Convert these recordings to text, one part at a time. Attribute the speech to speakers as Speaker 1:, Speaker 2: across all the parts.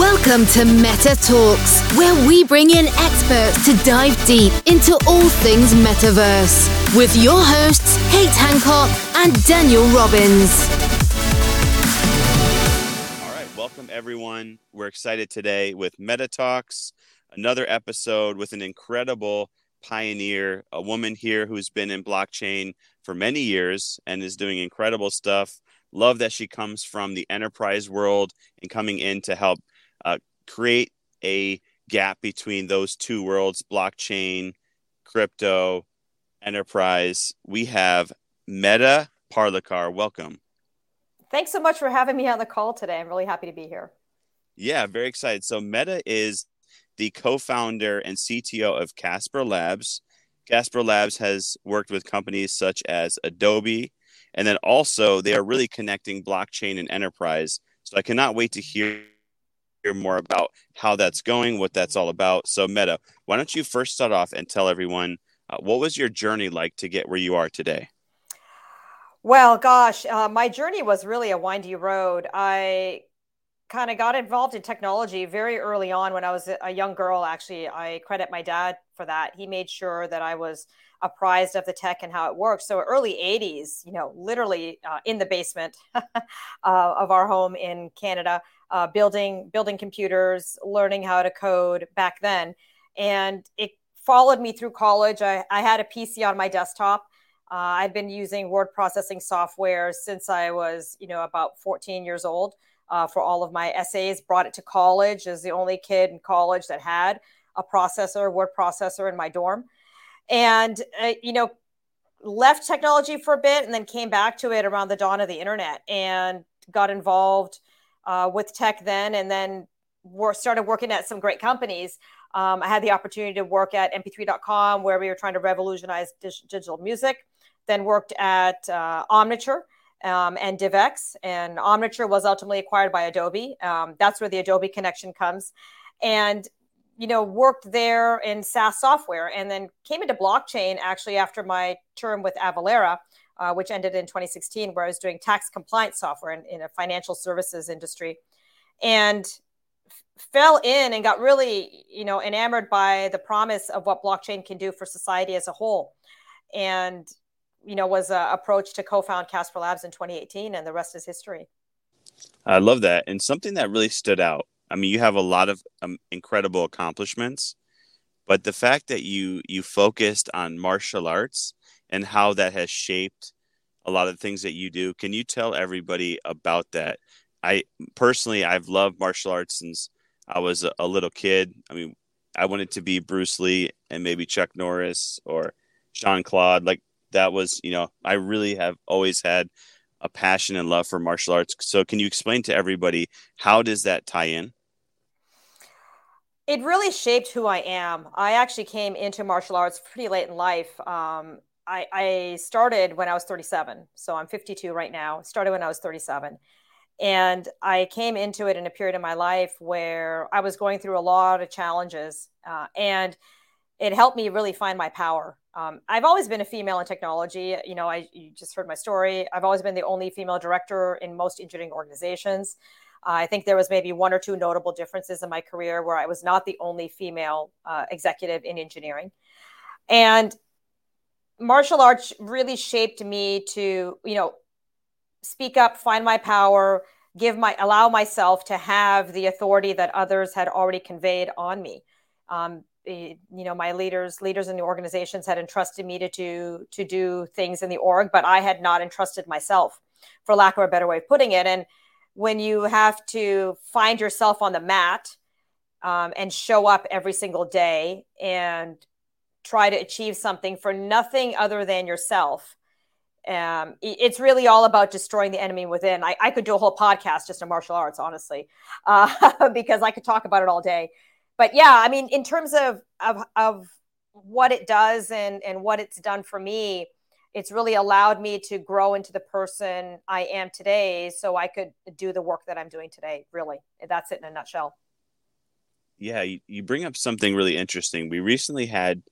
Speaker 1: Welcome to Meta Talkz, where we bring in experts to dive deep into all things metaverse with your hosts, Kate Hancock and Daniel Robbins.
Speaker 2: All right, welcome everyone. We're excited today with Meta Talkz, another episode with an incredible pioneer, a woman here who's been in blockchain for many years and is doing incredible stuff. Love that she comes from the enterprise world and coming in to help uh, create a gap between those two worlds blockchain, crypto, enterprise. We have Medha Parlikar. Welcome.
Speaker 3: Thanks so much for having me on the call today. I'm really happy to be here.
Speaker 2: Yeah, very excited. So, Medha is the co founder and CTO of Casper Labs. Casper Labs has worked with companies such as Adobe, and then also they are really connecting blockchain and enterprise. So, I cannot wait to hear hear more about how that's going, what that's all about. So, Medha, why don't you first start off and tell everyone uh, what was your journey like to get where you are today?
Speaker 3: Well, gosh, uh, my journey was really a windy road. I kind of got involved in technology very early on when I was a young girl. Actually, I credit my dad for that. He made sure that I was apprised of the tech and how it works. So early 80s, you know, literally uh, in the basement uh, of our home in Canada, uh, building building computers, learning how to code back then, and it followed me through college. I, I had a PC on my desktop. Uh, I'd been using word processing software since I was, you know, about 14 years old uh, for all of my essays. Brought it to college as the only kid in college that had a processor, word processor in my dorm, and uh, you know, left technology for a bit and then came back to it around the dawn of the internet and got involved uh, with tech then, and then wor- started working at some great companies. Um, I had the opportunity to work at mp3.com where we were trying to revolutionize dig- digital music. Then worked at uh, Omniture um, and DivX, and Omniture was ultimately acquired by Adobe. Um, that's where the Adobe connection comes, and you know worked there in SaaS software, and then came into blockchain actually after my term with Avalara uh, which ended in 2016, where I was doing tax compliance software in, in a financial services industry, and f- fell in and got really, you know, enamored by the promise of what blockchain can do for society as a whole, and you know, was uh, approached to co-found Casper Labs in 2018, and the rest is history.
Speaker 2: I love that, and something that really stood out. I mean, you have a lot of um, incredible accomplishments, but the fact that you you focused on martial arts and how that has shaped a lot of the things that you do. Can you tell everybody about that? I personally, I've loved martial arts since I was a, little kid. I mean, I wanted to be Bruce Lee and maybe Chuck Norris or Jean Claude. Like that was, you know, I really have always had a passion and love for martial arts. So, can you explain to everybody how does that tie in?
Speaker 3: It really shaped who I am. I actually came into martial arts pretty late in life. Um, I, I started when I was 37. So I'm 52 right now. Started when I was 37. And I came into it in a period of my life where I was going through a lot of challenges. Uh, and it helped me really find my power. Um, I've always been a female in technology. You know, I you just heard my story. I've always been the only female director in most engineering organizations. Uh, I think there was maybe one or two notable differences in my career where I was not the only female uh, executive in engineering. And martial arts really shaped me to, you know, speak up, find my power, give my allow myself to have the authority that others had already conveyed on me. Um, you know, my leaders, leaders in the organizations had entrusted me to, to to do things in the org, but I had not entrusted myself, for lack of a better way of putting it. And when you have to find yourself on the mat um, and show up every single day and try to achieve something for nothing other than yourself um, it's really all about destroying the enemy within. I, I, could do a whole podcast just on martial arts, honestly, uh, because I could talk about it all day. But yeah, I mean, in terms of of, of what it does and and what it's done for me, it's really allowed me to grow into the person I am today, so I could do the work that I'm doing today. Really, that's it in a nutshell.
Speaker 2: Yeah, you, you bring up something really interesting. We recently had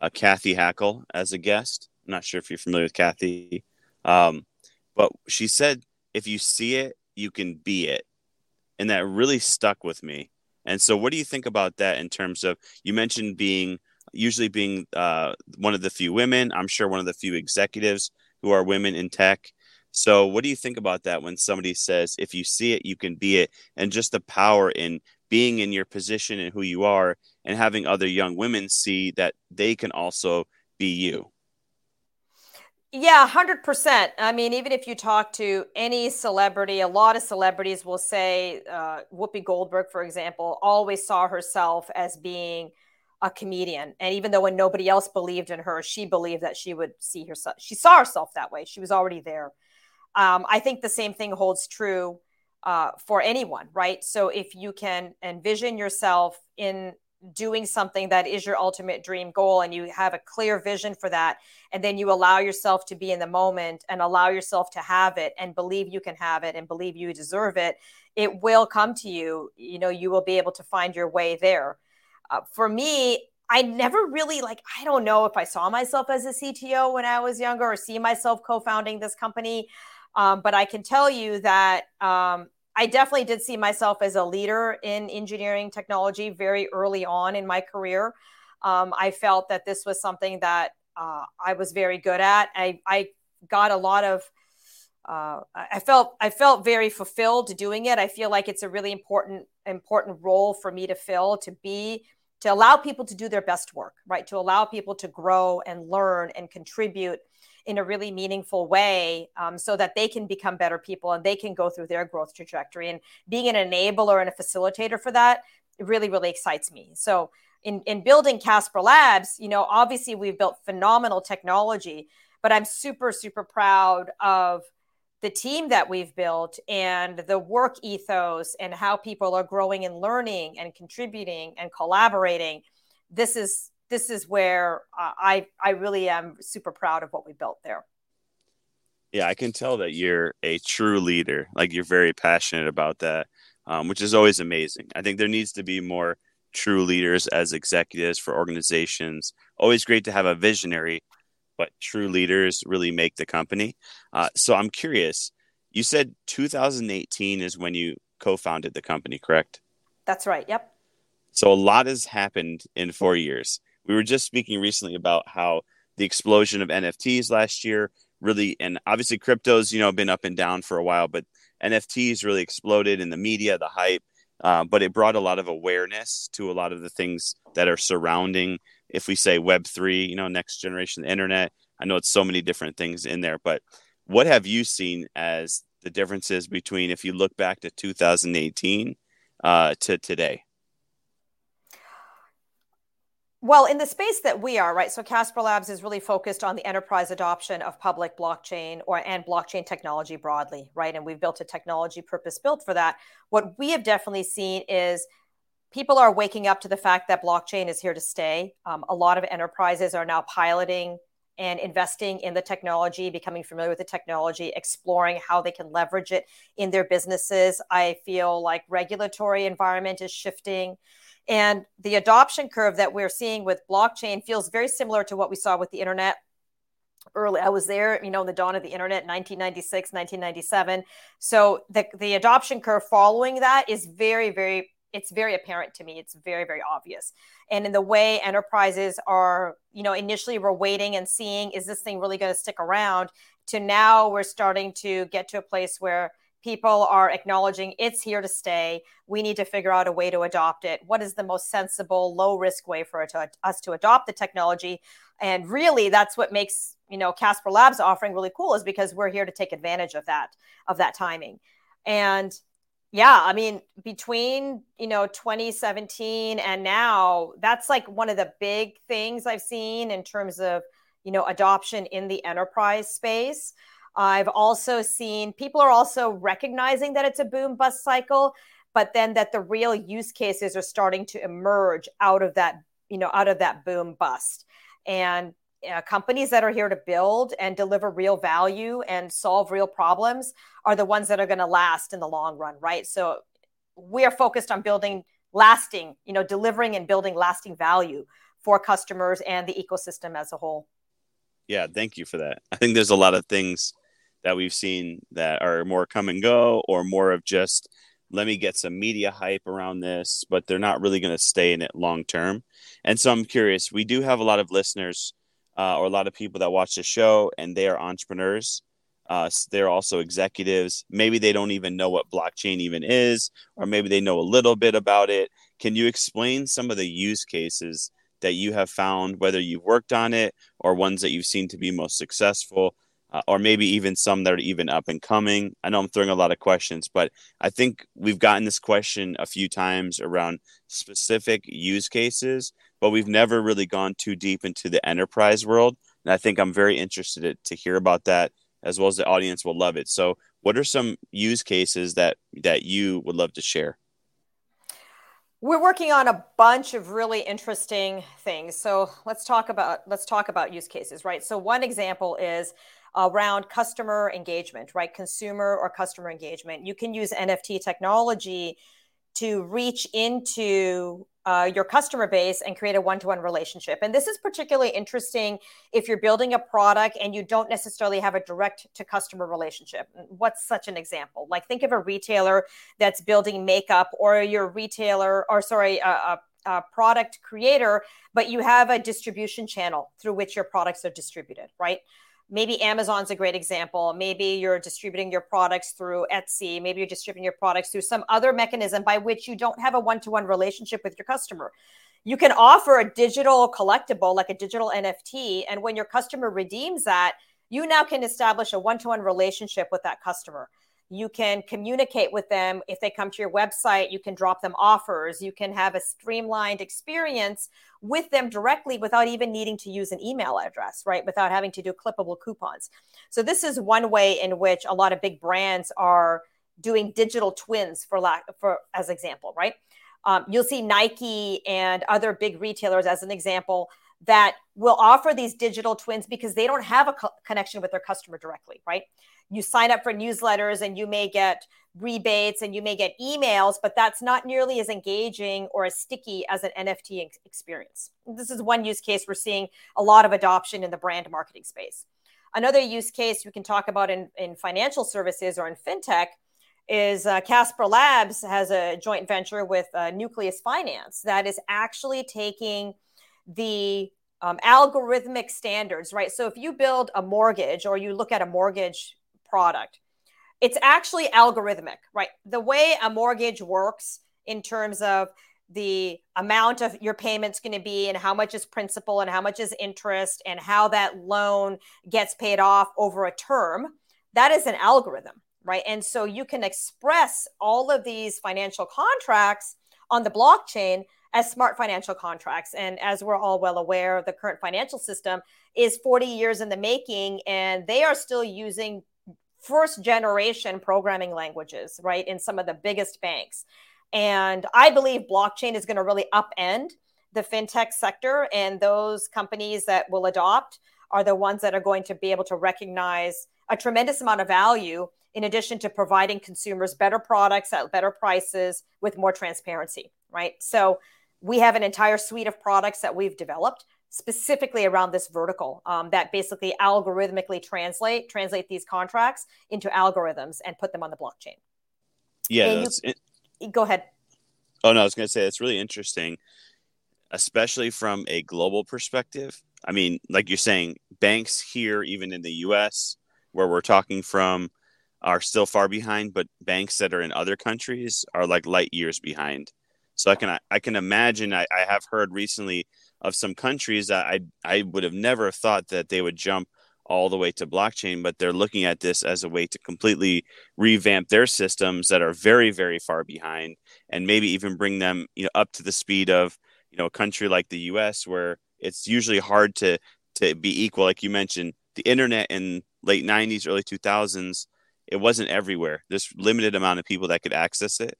Speaker 2: uh, Cathy Hackl as a guest. I'm not sure if you're familiar with Cathy, um, but she said if you see it, you can be it, and that really stuck with me. And so, what do you think about that in terms of you mentioned being usually being uh, one of the few women, I'm sure one of the few executives who are women in tech. So, what do you think about that when somebody says, if you see it, you can be it, and just the power in being in your position and who you are, and having other young women see that they can also be you?
Speaker 3: Yeah, 100%. I mean, even if you talk to any celebrity, a lot of celebrities will say, uh, Whoopi Goldberg, for example, always saw herself as being a comedian. And even though when nobody else believed in her, she believed that she would see herself. She saw herself that way. She was already there. Um, I think the same thing holds true uh, for anyone, right? So if you can envision yourself in doing something that is your ultimate dream goal and you have a clear vision for that, and then you allow yourself to be in the moment and allow yourself to have it and believe you can have it and believe you deserve it, it will come to you. You know, you will be able to find your way there uh, for me, I never really like, I don't know if I saw myself as a CTO when I was younger or see myself co founding this company. Um, but I can tell you that um, I definitely did see myself as a leader in engineering technology very early on in my career. Um, I felt that this was something that uh, I was very good at. I, I got a lot of uh, I felt I felt very fulfilled doing it. I feel like it's a really important important role for me to fill to be to allow people to do their best work, right? To allow people to grow and learn and contribute in a really meaningful way um, so that they can become better people and they can go through their growth trajectory. And being an enabler and a facilitator for that really, really excites me. So, in, in building Casper Labs, you know, obviously we've built phenomenal technology, but I'm super, super proud of the team that we've built and the work ethos and how people are growing and learning and contributing and collaborating this is this is where uh, i i really am super proud of what we built there
Speaker 2: yeah i can tell that you're a true leader like you're very passionate about that um, which is always amazing i think there needs to be more true leaders as executives for organizations always great to have a visionary but true leaders really make the company. Uh, so I'm curious. You said 2018 is when you co-founded the company, correct?
Speaker 3: That's right. Yep.
Speaker 2: So a lot has happened in four years. We were just speaking recently about how the explosion of NFTs last year really, and obviously crypto's you know been up and down for a while, but NFTs really exploded in the media, the hype. Uh, but it brought a lot of awareness to a lot of the things that are surrounding if we say web 3 you know next generation internet i know it's so many different things in there but what have you seen as the differences between if you look back to 2018 uh, to today
Speaker 3: well, in the space that we are, right? So Casper Labs is really focused on the enterprise adoption of public blockchain or and blockchain technology broadly, right? And we've built a technology purpose built for that. What we have definitely seen is people are waking up to the fact that blockchain is here to stay. Um, a lot of enterprises are now piloting and investing in the technology, becoming familiar with the technology, exploring how they can leverage it in their businesses. I feel like regulatory environment is shifting. And the adoption curve that we're seeing with blockchain feels very similar to what we saw with the internet early. I was there you know in the dawn of the internet 1996 1997 so the, the adoption curve following that is very very it's very apparent to me. It's very very obvious. And in the way enterprises are you know initially we're waiting and seeing is this thing really going to stick around? To now we're starting to get to a place where people are acknowledging it's here to stay. We need to figure out a way to adopt it. What is the most sensible low risk way for to, us to adopt the technology? And really that's what makes you know casper labs offering really cool is because we're here to take advantage of that of that timing. And yeah, I mean, between, you know, 2017 and now, that's like one of the big things I've seen in terms of, you know, adoption in the enterprise space. I've also seen people are also recognizing that it's a boom bust cycle, but then that the real use cases are starting to emerge out of that, you know, out of that boom bust. And uh, companies that are here to build and deliver real value and solve real problems are the ones that are going to last in the long run, right? So we are focused on building lasting, you know, delivering and building lasting value for customers and the ecosystem as a whole.
Speaker 2: Yeah, thank you for that. I think there's a lot of things that we've seen that are more come and go or more of just let me get some media hype around this, but they're not really going to stay in it long term. And so I'm curious. We do have a lot of listeners uh, or a lot of people that watch the show, and they are entrepreneurs. Uh, they're also executives. Maybe they don't even know what blockchain even is, or maybe they know a little bit about it. Can you explain some of the use cases that you have found, whether you've worked on it or ones that you've seen to be most successful, uh, or maybe even some that are even up and coming? I know I'm throwing a lot of questions, but I think we've gotten this question a few times around specific use cases, but we've never really gone too deep into the enterprise world. And I think I'm very interested to hear about that, as well as the audience will love it. So, what are some use cases that that you would love to share?
Speaker 3: We're working on a bunch of really interesting things. So let's talk about let's talk about use cases, right? So one example is around customer engagement, right? Consumer or customer engagement. You can use NFT technology to reach into uh, your customer base and create a one-to-one relationship and this is particularly interesting if you're building a product and you don't necessarily have a direct to customer relationship what's such an example like think of a retailer that's building makeup or your retailer or sorry a, a, a product creator but you have a distribution channel through which your products are distributed right maybe Amazon's a great example. Maybe you're distributing your products through Etsy. Maybe you're distributing your products through some other mechanism by which you don't have a one to one relationship with your customer. You can offer a digital collectible like a digital NFT. And when your customer redeems that, you now can establish a one to one relationship with that customer. You can communicate with them. If they come to your website, you can drop them offers. You can have a streamlined experience with them directly without even needing to use an email address, right? Without having to do clippable coupons. So, this is one way in which a lot of big brands are doing digital twins for lack for as example, right? Um, you'll see Nike and other big retailers as an example that will offer these digital twins because they don't have a co- connection with their customer directly, right? You sign up for newsletters and you may get rebates and you may get emails, but that's not nearly as engaging or as sticky as an NFT ex- experience. This is one use case we're seeing a lot of adoption in the brand marketing space. Another use case we can talk about in, in financial services or in fintech is uh, Casper Labs has a joint venture with uh, Nucleus Finance that is actually taking the um, algorithmic standards, right? So if you build a mortgage or you look at a mortgage product. It's actually algorithmic, right? The way a mortgage works in terms of the amount of your payments going to be and how much is principal and how much is interest and how that loan gets paid off over a term that is an algorithm right and so you can express all of these financial contracts on the blockchain as smart financial contracts and as we're all well aware the current financial system is 40 years in the making and they are still using first generation programming languages, right, in some of the biggest banks. And I believe blockchain is going to really upend the fintech sector, and those companies that will adopt are the ones that are going to be able to recognize a tremendous amount of value in addition to providing consumers better products at better prices with more transparency, right? So we have an entire suite of products that we've developed specifically around this vertical um, that basically algorithmically translate translate these contracts into algorithms and put them on the blockchain.
Speaker 2: Yeah,
Speaker 3: you, go ahead.
Speaker 2: Oh no, I was going to say it's really interesting, especially from a global perspective. I mean, like you're saying, banks here, even in the U.S., where we're talking from, are still far behind, but banks that are in other countries are like light years behind. So I can I can imagine. I, I have heard recently of some countries that I I would have never thought that they would jump all the way to blockchain, but they're looking at this as a way to completely revamp their systems that are very very far behind, and maybe even bring them you know up to the speed of you know a country like the U.S. where it's usually hard to to be equal. Like you mentioned, the internet in late '90s, early 2000s, it wasn't everywhere. There's limited amount of people that could access it,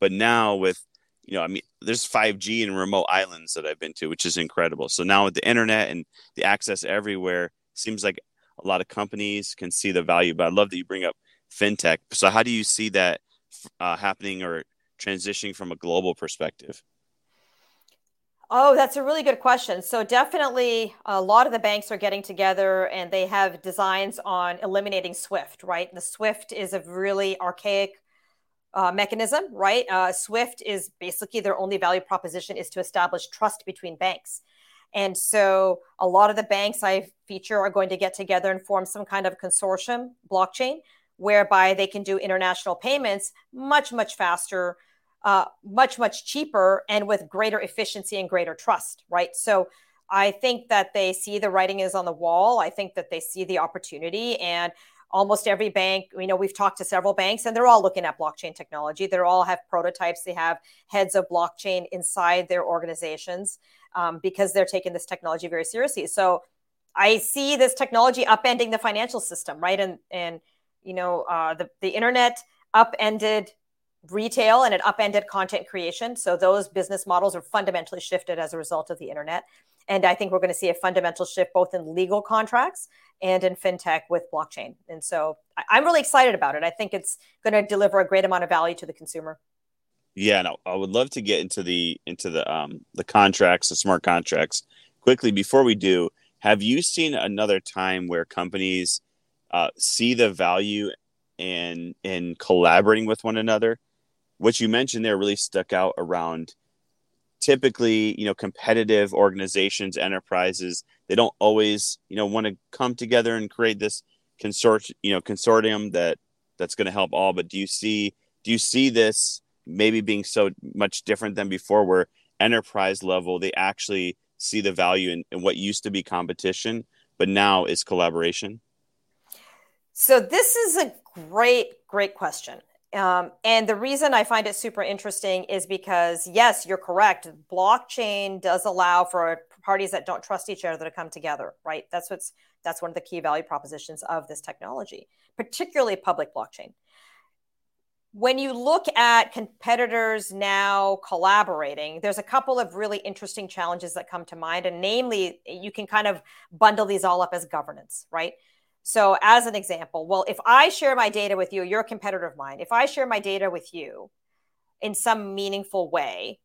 Speaker 2: but now with you know, I mean, there's 5G in remote islands that I've been to, which is incredible. So now with the internet and the access everywhere, seems like a lot of companies can see the value. But I love that you bring up fintech. So how do you see that uh, happening or transitioning from a global perspective?
Speaker 3: Oh, that's a really good question. So definitely a lot of the banks are getting together and they have designs on eliminating Swift, right? The Swift is a really archaic uh, mechanism, right? Uh, Swift is basically their only value proposition is to establish trust between banks. And so a lot of the banks I feature are going to get together and form some kind of consortium blockchain whereby they can do international payments much, much faster, uh, much, much cheaper, and with greater efficiency and greater trust, right? So I think that they see the writing is on the wall. I think that they see the opportunity. And almost every bank you know we've talked to several banks and they're all looking at blockchain technology. They all have prototypes. They have heads of blockchain inside their organizations um, because they're taking this technology very seriously. So i see this technology upending the financial system right? And and you know uh, the, the internet upended retail and it upended content creation. So those business models are fundamentally shifted as a result of the internet. And I think we're going to see a fundamental shift both in legal contracts and in fintech with blockchain. And so I'm really excited about it. I think it's going to deliver a great amount of value to the consumer.
Speaker 2: Yeah, no, I would love to get into the into the um the contracts, the smart contracts quickly. Before we do, have you seen another time where companies uh, see the value in in collaborating with one another? What you mentioned there really stuck out around typically you know competitive organizations enterprises they don't always you know want to come together and create this consort you know consortium that that's going to help all but do you see do you see this maybe being so much different than before where enterprise level they actually see the value in, in what used to be competition but now is collaboration?
Speaker 3: So this is a great great question um, and the reason I find it super interesting is because, yes, you're correct. Blockchain does allow for parties that don't trust each other to come together, right? That's what's that's one of the key value propositions of this technology, particularly public blockchain. When you look at competitors now collaborating, there's a couple of really interesting challenges that come to mind. And namely, you can kind of bundle these all up as governance, right? So, as an example, well, if I share my data with you, you're a competitor of mine. If I share my data with you in some meaningful way,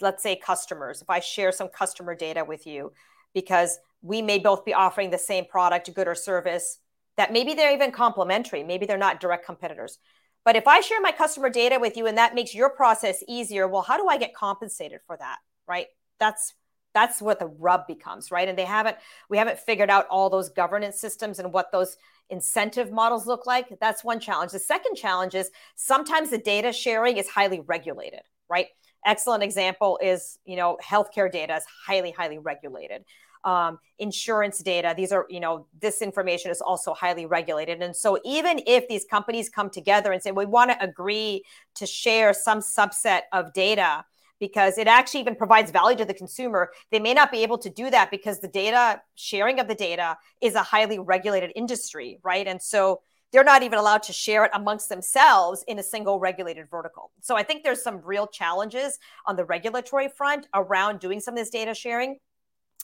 Speaker 3: let's say customers, if I share some customer data with you, because we may both be offering the same product, good or service, that maybe they're even complementary, maybe they're not direct competitors. But if I share my customer data with you and that makes your process easier, well, how do I get compensated for that? Right? That's that's what the rub becomes right? And they haven't we haven't figured out all those governance systems and what those incentive models look like. That's one challenge. The second challenge is sometimes the data sharing is highly regulated right? Excellent example is you know healthcare data is highly highly regulated. Um, insurance data these are you know this information is also highly regulated. And so even if these companies come together and say we want to agree to share some subset of data because it actually even provides value to the consumer. They may not be able to do that because the data sharing of the data is a highly regulated industry, right? And so they're not even allowed to share it amongst themselves in a single regulated vertical. So I think there's some real challenges on the regulatory front around doing some of this data sharing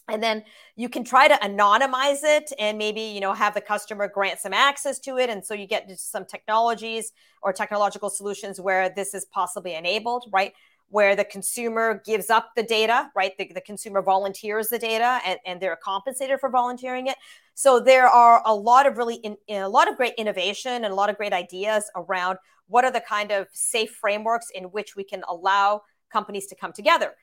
Speaker 3: and then you can try to anonymize it and maybe you know have the customer grant some access to it and so you get some technologies or technological solutions where this is possibly enabled right where the consumer gives up the data, right? The, the consumer volunteers the data and, and they're compensated for volunteering it. So there are a lot of really in, a lot of great innovation and a lot of great ideas around what are the kind of safe frameworks in which we can allow companies to come together.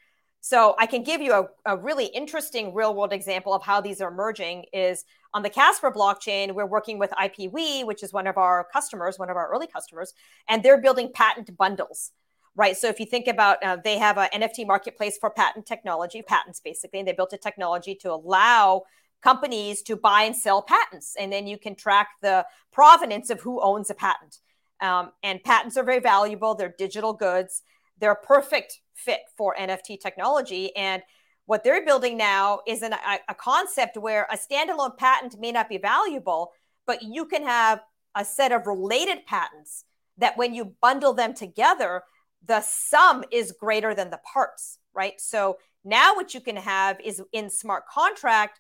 Speaker 3: So I can give you a, a really interesting real world example of how these are emerging is on the Casper blockchain, we're working with IPWE, which is one of our customers, one of our early customers, and they're building patent bundles right? So if you think about, uh, they have an NFT marketplace for patent technology, patents basically, and they built a technology to allow companies to buy and sell patents, and then you can track the provenance of who owns a patent. Um, and patents are very valuable; they're digital goods. They're a perfect fit for NFT technology, and what they're building now is an, a, a concept where a standalone patent may not be valuable, but you can have a set of related patents that when you bundle them together the sum is greater than the parts, right? So now what you can have is in smart contract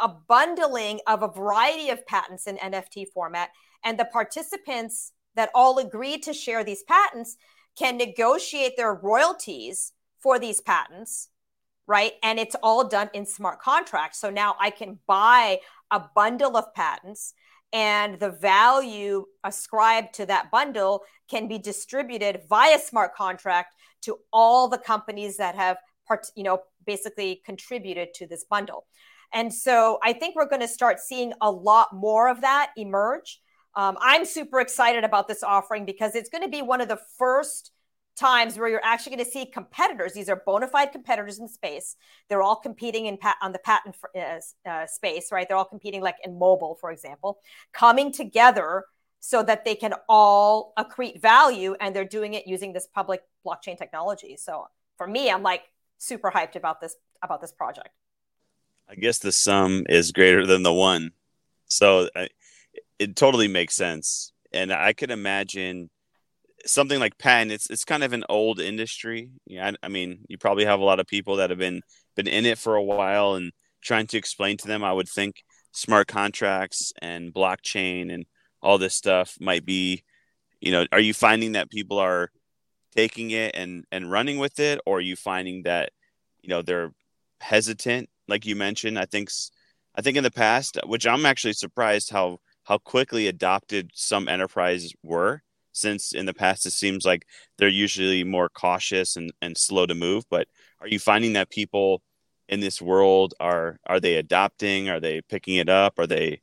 Speaker 3: a bundling of a variety of patents in NFT format, and the participants that all agreed to share these patents can negotiate their royalties for these patents, right? And it's all done in smart contracts. So now I can buy a bundle of patents and the value ascribed to that bundle can be distributed via smart contract to all the companies that have part, you know basically contributed to this bundle. And so i think we're going to start seeing a lot more of that emerge. Um, i'm super excited about this offering because it's going to be one of the first times where you're actually going to see competitors. These are bona fide competitors in space. They're all competing in pat- on the patent for, uh, uh, space, right? They're all competing like in mobile, for example, coming together so that they can all accrete value, and they're doing it using this public blockchain technology. So for me, I'm like super hyped about this about this project.
Speaker 2: I guess the sum is greater than the one, so uh, it totally makes sense, and I could imagine something like patent it's it's kind of an old industry. Yeah I, I, mean you probably have a lot of people that have been been in it for a while and trying to explain to them. I would think smart contracts and blockchain and all this stuff might be you know are you finding that people are taking it and and running with it or are you finding that you know they're hesitant? Like you mentioned i think i think in the past which i'm actually surprised how how quickly adopted some enterprises were since in the past it seems like they're usually more cautious and, and slow to move but are you finding that people in this world are are they adopting? Are they picking it up? Are they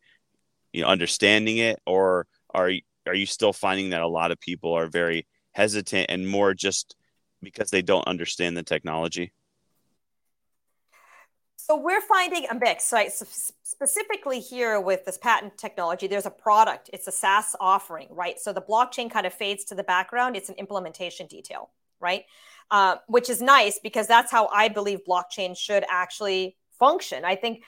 Speaker 2: you know understanding it? Or are are you still finding that a lot of people are very hesitant and more just because they don't understand the technology
Speaker 3: so we're finding a mix? So specifically here with this patent technology, there's a product. It's a SaaS offering, right? So the blockchain kind of fades to the background. It's an implementation detail, right? Uh, which is nice because that's how I believe blockchain should actually function. I think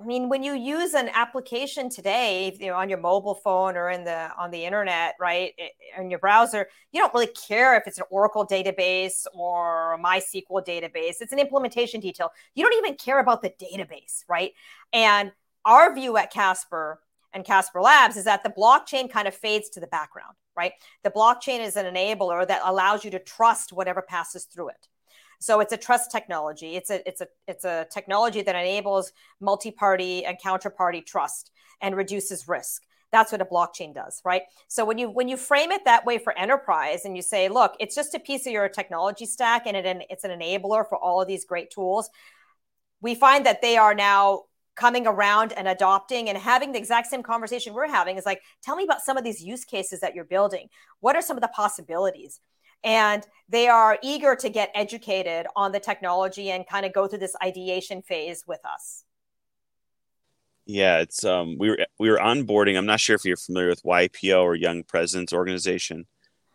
Speaker 3: I mean, when you use an application today, you know, on your mobile phone or in the on the internet, right, in your browser, you don't really care if it's an Oracle database or a MySQL database. It's an implementation detail. You don't even care about the database, right? And our view at Casper and Casper Labs is that the blockchain kind of fades to the background, right? The blockchain is an enabler that allows you to trust whatever passes through it. So it's a trust technology. It's a it's a it's a technology that enables multi-party and counterparty trust and reduces risk. That's what a blockchain does, right? So when you when you frame it that way for enterprise and you say, look, it's just a piece of your technology stack and it, it's an enabler for all of these great tools, we find that they are now coming around and adopting and having the exact same conversation we're having is like, tell me about some of these use cases that you're building. What are some of the possibilities? And they are eager to get educated on the technology and kind of go through this ideation phase with us.
Speaker 2: Yeah it's um we were we were onboarding i'm not sure if you're familiar with ypo or young presidents organization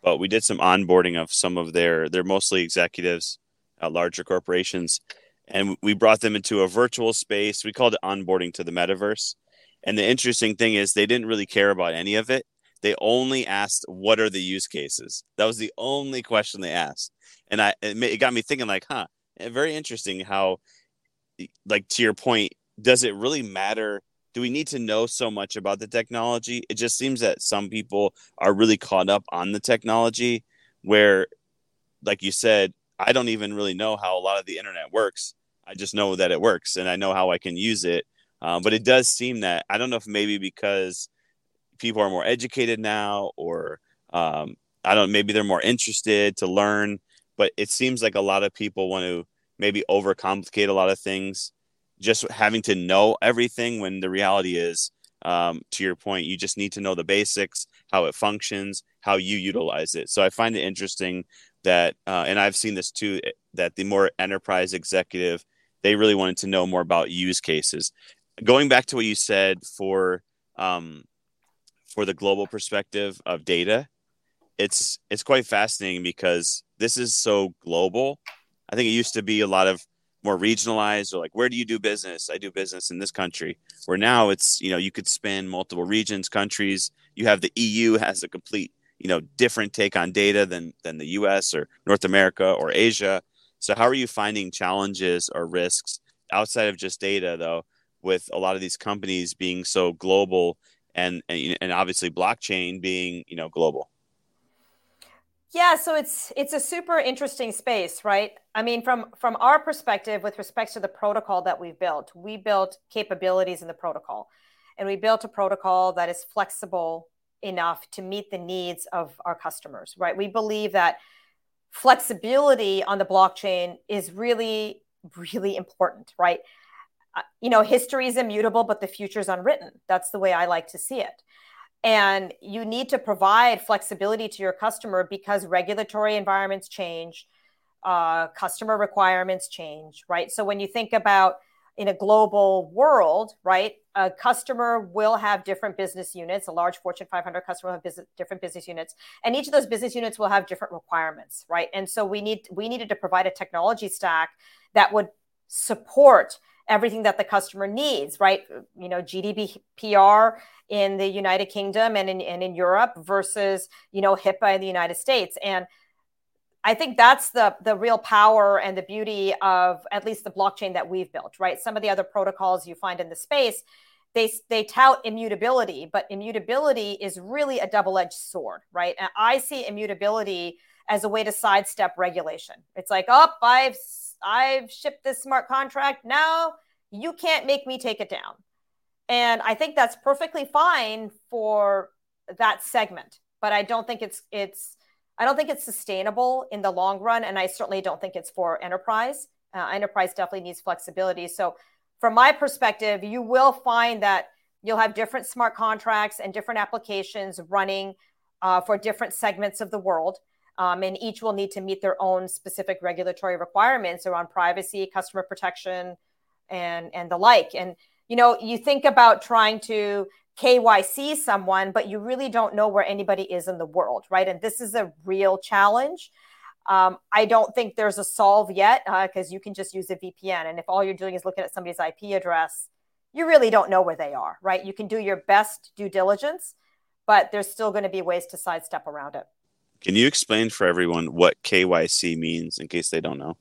Speaker 2: but we did some onboarding of some of their they're mostly executives at larger corporations. And we brought them into a virtual space. We called it onboarding to the metaverse. And the interesting thing is they didn't really care about any of it they only asked what are the use cases? That was the only question they asked. And i it, got me thinking like huh eh, very interesting how like to your point does it really matter? Do we need to know so much about the technology? It just seems that some people are really caught up on the technology where like you said i don't even really know how a lot of the internet works. I just know that it works and i know how i can use it. Um, but it does seem that i don't know if maybe because people are more educated now, or um, I don't. Maybe they're more interested to learn. But it seems like a lot of people want to maybe overcomplicate a lot of things, just having to know everything. When the reality is, um, to your point, you just need to know the basics, how it functions, how you utilize it. So I find it interesting that, uh, and I've seen this too, that the more enterprise executive, they really wanted to know more about use cases. Going back to what you said for um, for the global perspective of data, it's it's quite fascinating because this is so global. I think it used to be a lot of more regionalized or like where do you do business? I do business in this country. Where now it's, you know, you could span multiple regions, countries. You have the EU has a complete, you know, different take on data than than the US or North America or Asia. So how are you finding challenges or risks outside of just data though with a lot of these companies being so global and and, and obviously blockchain being you know global
Speaker 3: yeah so it's it's a super interesting space right i mean from from our perspective with respect to the protocol that we've built we built capabilities in the protocol and we built a protocol that is flexible enough to meet the needs of our customers, right? We believe that flexibility on the blockchain is really, really important, right? Uh, you know, history is immutable, but the future is unwritten. That's the way I like to see it. And you need to provide flexibility to your customer because regulatory environments change, uh, customer requirements change, right? So when you think about in a global world, right, a customer will have different business units. A large Fortune 500 customer will have business, different business units, and each of those business units will have different requirements, right? And so we need we needed to provide a technology stack that would support everything that the customer needs, right? You know, GDPR in the United Kingdom and in, and in Europe versus, you know, HIPAA in the United States. And I think that's the the real power and the beauty of at least the blockchain that we've built, right? Some of the other protocols you find in the space, they they tout immutability, but immutability is really a double-edged sword, right? And I see immutability as a way to sidestep regulation. It's like, oh, I've I've shipped this smart contract. Now you can't make me take it down. And I think that's perfectly fine for that segment, but I don't think it's it's I don't think it's sustainable in the long run, and I certainly don't think it's for enterprise. Uh, enterprise definitely needs flexibility. So, from my perspective, you will find that you'll have different smart contracts and different applications running uh, for different segments of the world. Um, and each will need to meet their own specific regulatory requirements around privacy, customer protection, and and the like. And you know, you think about trying to KYC someone, but you really don't know where anybody is in the world, right? And this is a real challenge. Um, I don't think there's a solve yet because uh, you can just use a VPN. And if all you're doing is looking at somebody's IP address, you really don't know where they are, right? You can do your best due diligence, but there's still going to be ways to sidestep around it.
Speaker 2: Can you explain for everyone what KYC means in case they don't know?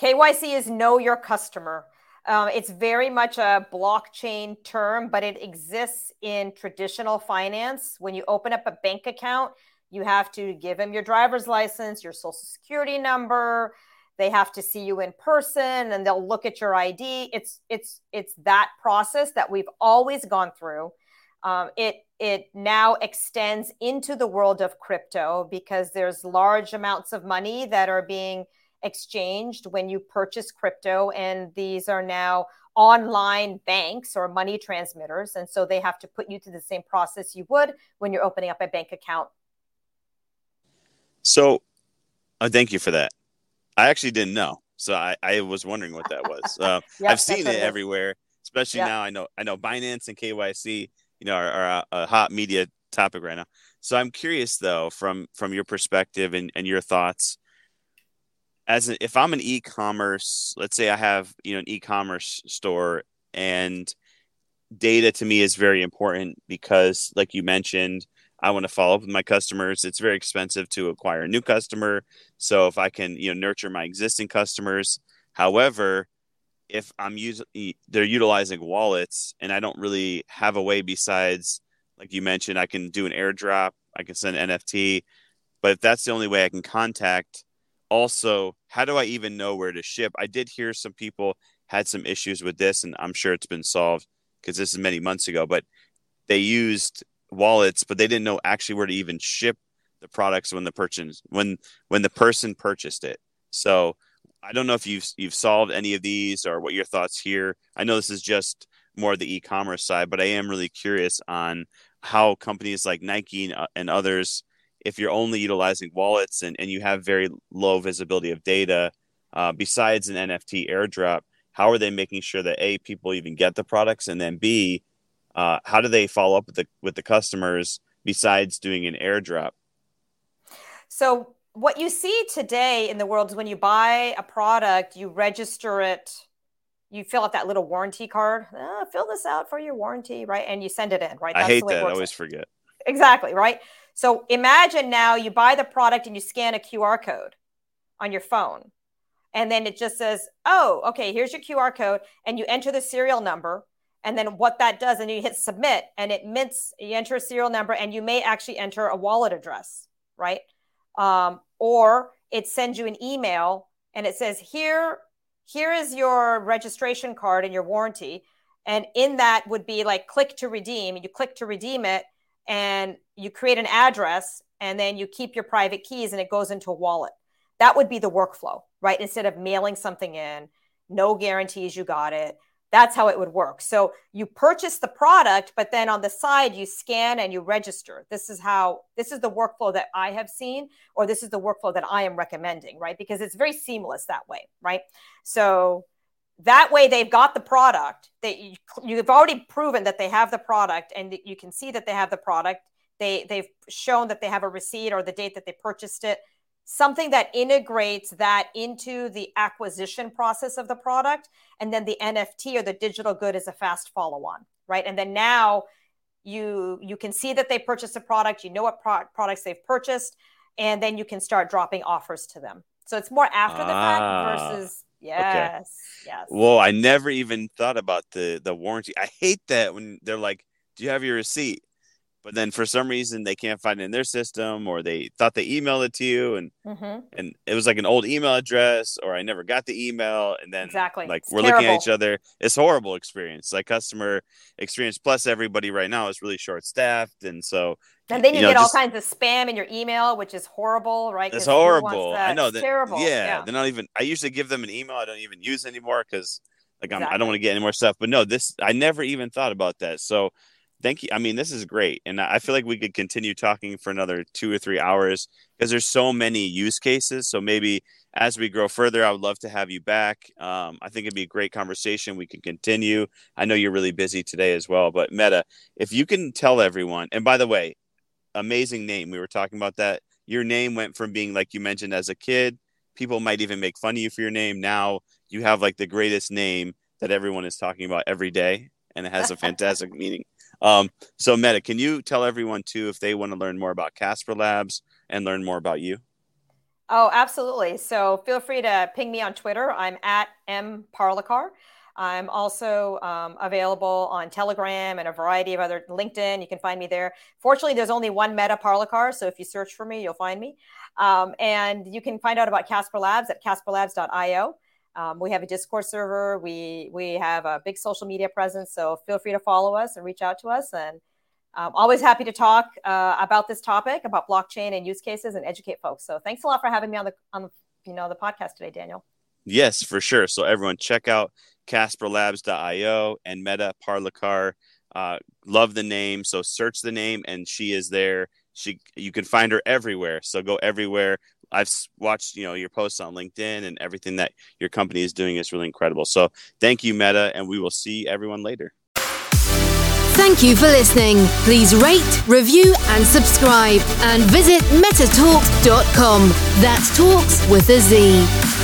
Speaker 3: KYC is know your customer. Um, it's very much a blockchain term, but it exists in traditional finance. When you open up a bank account, you have to give them your driver's license, your social security number. They have to see you in person, and they'll look at your ID. It's it's it's that process that we've always gone through. Um, it it now extends into the world of crypto because there's large amounts of money that are being exchanged when you purchase crypto. And these are now online banks or money transmitters. And so they have to put you through the same process you would when you're opening up a bank account.
Speaker 2: So uh, thank you for that. I actually didn't know. So I, I was wondering what that was. Uh, yep, I've seen it, it everywhere, especially yep. now. I know I know Binance and KYC, you know, are, are a, hot media topic right now. So I'm curious though, from from your perspective and, and your thoughts, as a, if I'm an e-commerce, let's say I have you know an e-commerce store, and data to me is very important because, like you mentioned, I want to follow up with my customers. It's very expensive to acquire a new customer, so if I can you know nurture my existing customers, however, if I'm using they're utilizing wallets, and I don't really have a way besides, like you mentioned, I can do an airdrop, I can send NFT, but if that's the only way I can contact also how do i even know where to ship? I did hear some people had some issues with this and i'm sure it's been solved because this is many months ago but they used wallets but they didn't know actually where to even ship the products when the purchase when when the person purchased it. So i don't know if you've you've solved any of these or what your thoughts here i know this is just more the e-commerce side but i am really curious on how companies like nike and, uh, and others if you're only utilizing wallets and, and you have very low visibility of data, uh, besides an NFT airdrop, how are they making sure that a people even get the products, and then b, uh, how do they follow up with the with the customers besides doing an airdrop?
Speaker 3: So what you see today in the world is when you buy a product, you register it, you fill out that little warranty card. Oh, fill this out for your warranty, right? And you send it in, right?
Speaker 2: That's I hate that. I always forget.
Speaker 3: Exactly, right? So imagine now you buy the product and you scan a QR code on your phone. And then it just says, oh, okay, here's your QR code. And you enter the serial number. And then what that does, and you hit submit, and it mints, you enter a serial number, and you may actually enter a wallet address, right? Um, or it sends you an email and it says, here, here is your registration card and your warranty And in that would be like click to redeem. You click to redeem it and you create an address and then you keep your private keys and it goes into a wallet. That would be the workflow, right? Instead of mailing something in, no guarantees you got it. That's how it would work. So you purchase the product, but then on the side you scan and you register. This is how this is the workflow that I have seen, or this is the workflow that I am recommending, right? Because it's very seamless that way, right? So that way they've got the product that you, you've already proven that they have the product and you can see that they have the product they they've shown that they have a receipt or the date that they purchased it something that integrates that into the acquisition process of the product and then the nft or the digital good is a fast follow on right and then now you you can see that they purchased a product you know what pro- products they've purchased and then you can start dropping offers to them so it's more after the ah. fact versus Yes. Okay. Yes.
Speaker 2: Well, I never even thought about the the warranty. I hate that when they're like, "Do you have your receipt?" But then for some reason they can't find it in their system or they thought they emailed it to you and mm-hmm. and it was like an old email address or I never got the email and then
Speaker 3: exactly
Speaker 2: like it's we're terrible. looking at each other it's horrible experience like customer experience plus everybody right now is really short staffed and so
Speaker 3: and then you, you know, get all kinds of spam in your email, which is horrible, right?
Speaker 2: It's horrible. I know that. Terrible. Yeah, yeah, they're not even. I usually give them an email. I don't even use anymore because, like, exactly. I'm, I don't want to get any more stuff. But no, this I never even thought about that. So thank you. I mean, this is great. And I feel like we could continue talking for another two or three hours because there's so many use cases. So maybe as we grow further, I would love to have you back. Um, I think it'd be a great conversation. We can continue. I know you're really busy today as well, but Medha, if you can tell everyone, and by the way, amazing name. We were talking about that. Your name went from being like you mentioned as a kid. People might even make fun of you for your name. Now you have like the greatest name that everyone is talking about every day, and it has a fantastic meaning. Um, so, Medha, can you tell everyone too if they want to learn more about Casper Labs and learn more about you?
Speaker 3: Oh, absolutely. So feel free to ping me on Twitter. I'm at m. I'm also um, available on Telegram and a variety of other LinkedIn. You can find me there. Fortunately, there's only one Medha Parlikar, so if you search for me, you'll find me. Um, and you can find out about Casper Labs at casperlabs.io. Um, we have a Discord server. We we have a big social media presence. So feel free to follow us and reach out to us. And I'm always happy to talk uh, about this topic, about blockchain and use cases, and educate folks. So thanks a lot for having me on the on you know the podcast today, Daniel.
Speaker 2: Yes, for sure. So everyone, check out CasperLabs.io and Medha Parlikar. Uh, love the name, so search the name, and she is there. She you can find her everywhere. So go everywhere. I've watched you know your posts on LinkedIn and everything that your company is doing is really incredible. So thank you, Medha, and we will see everyone later.
Speaker 1: Thank you for listening. Please rate, review, and subscribe, and visit metatalkz.com. That's talks with a Z.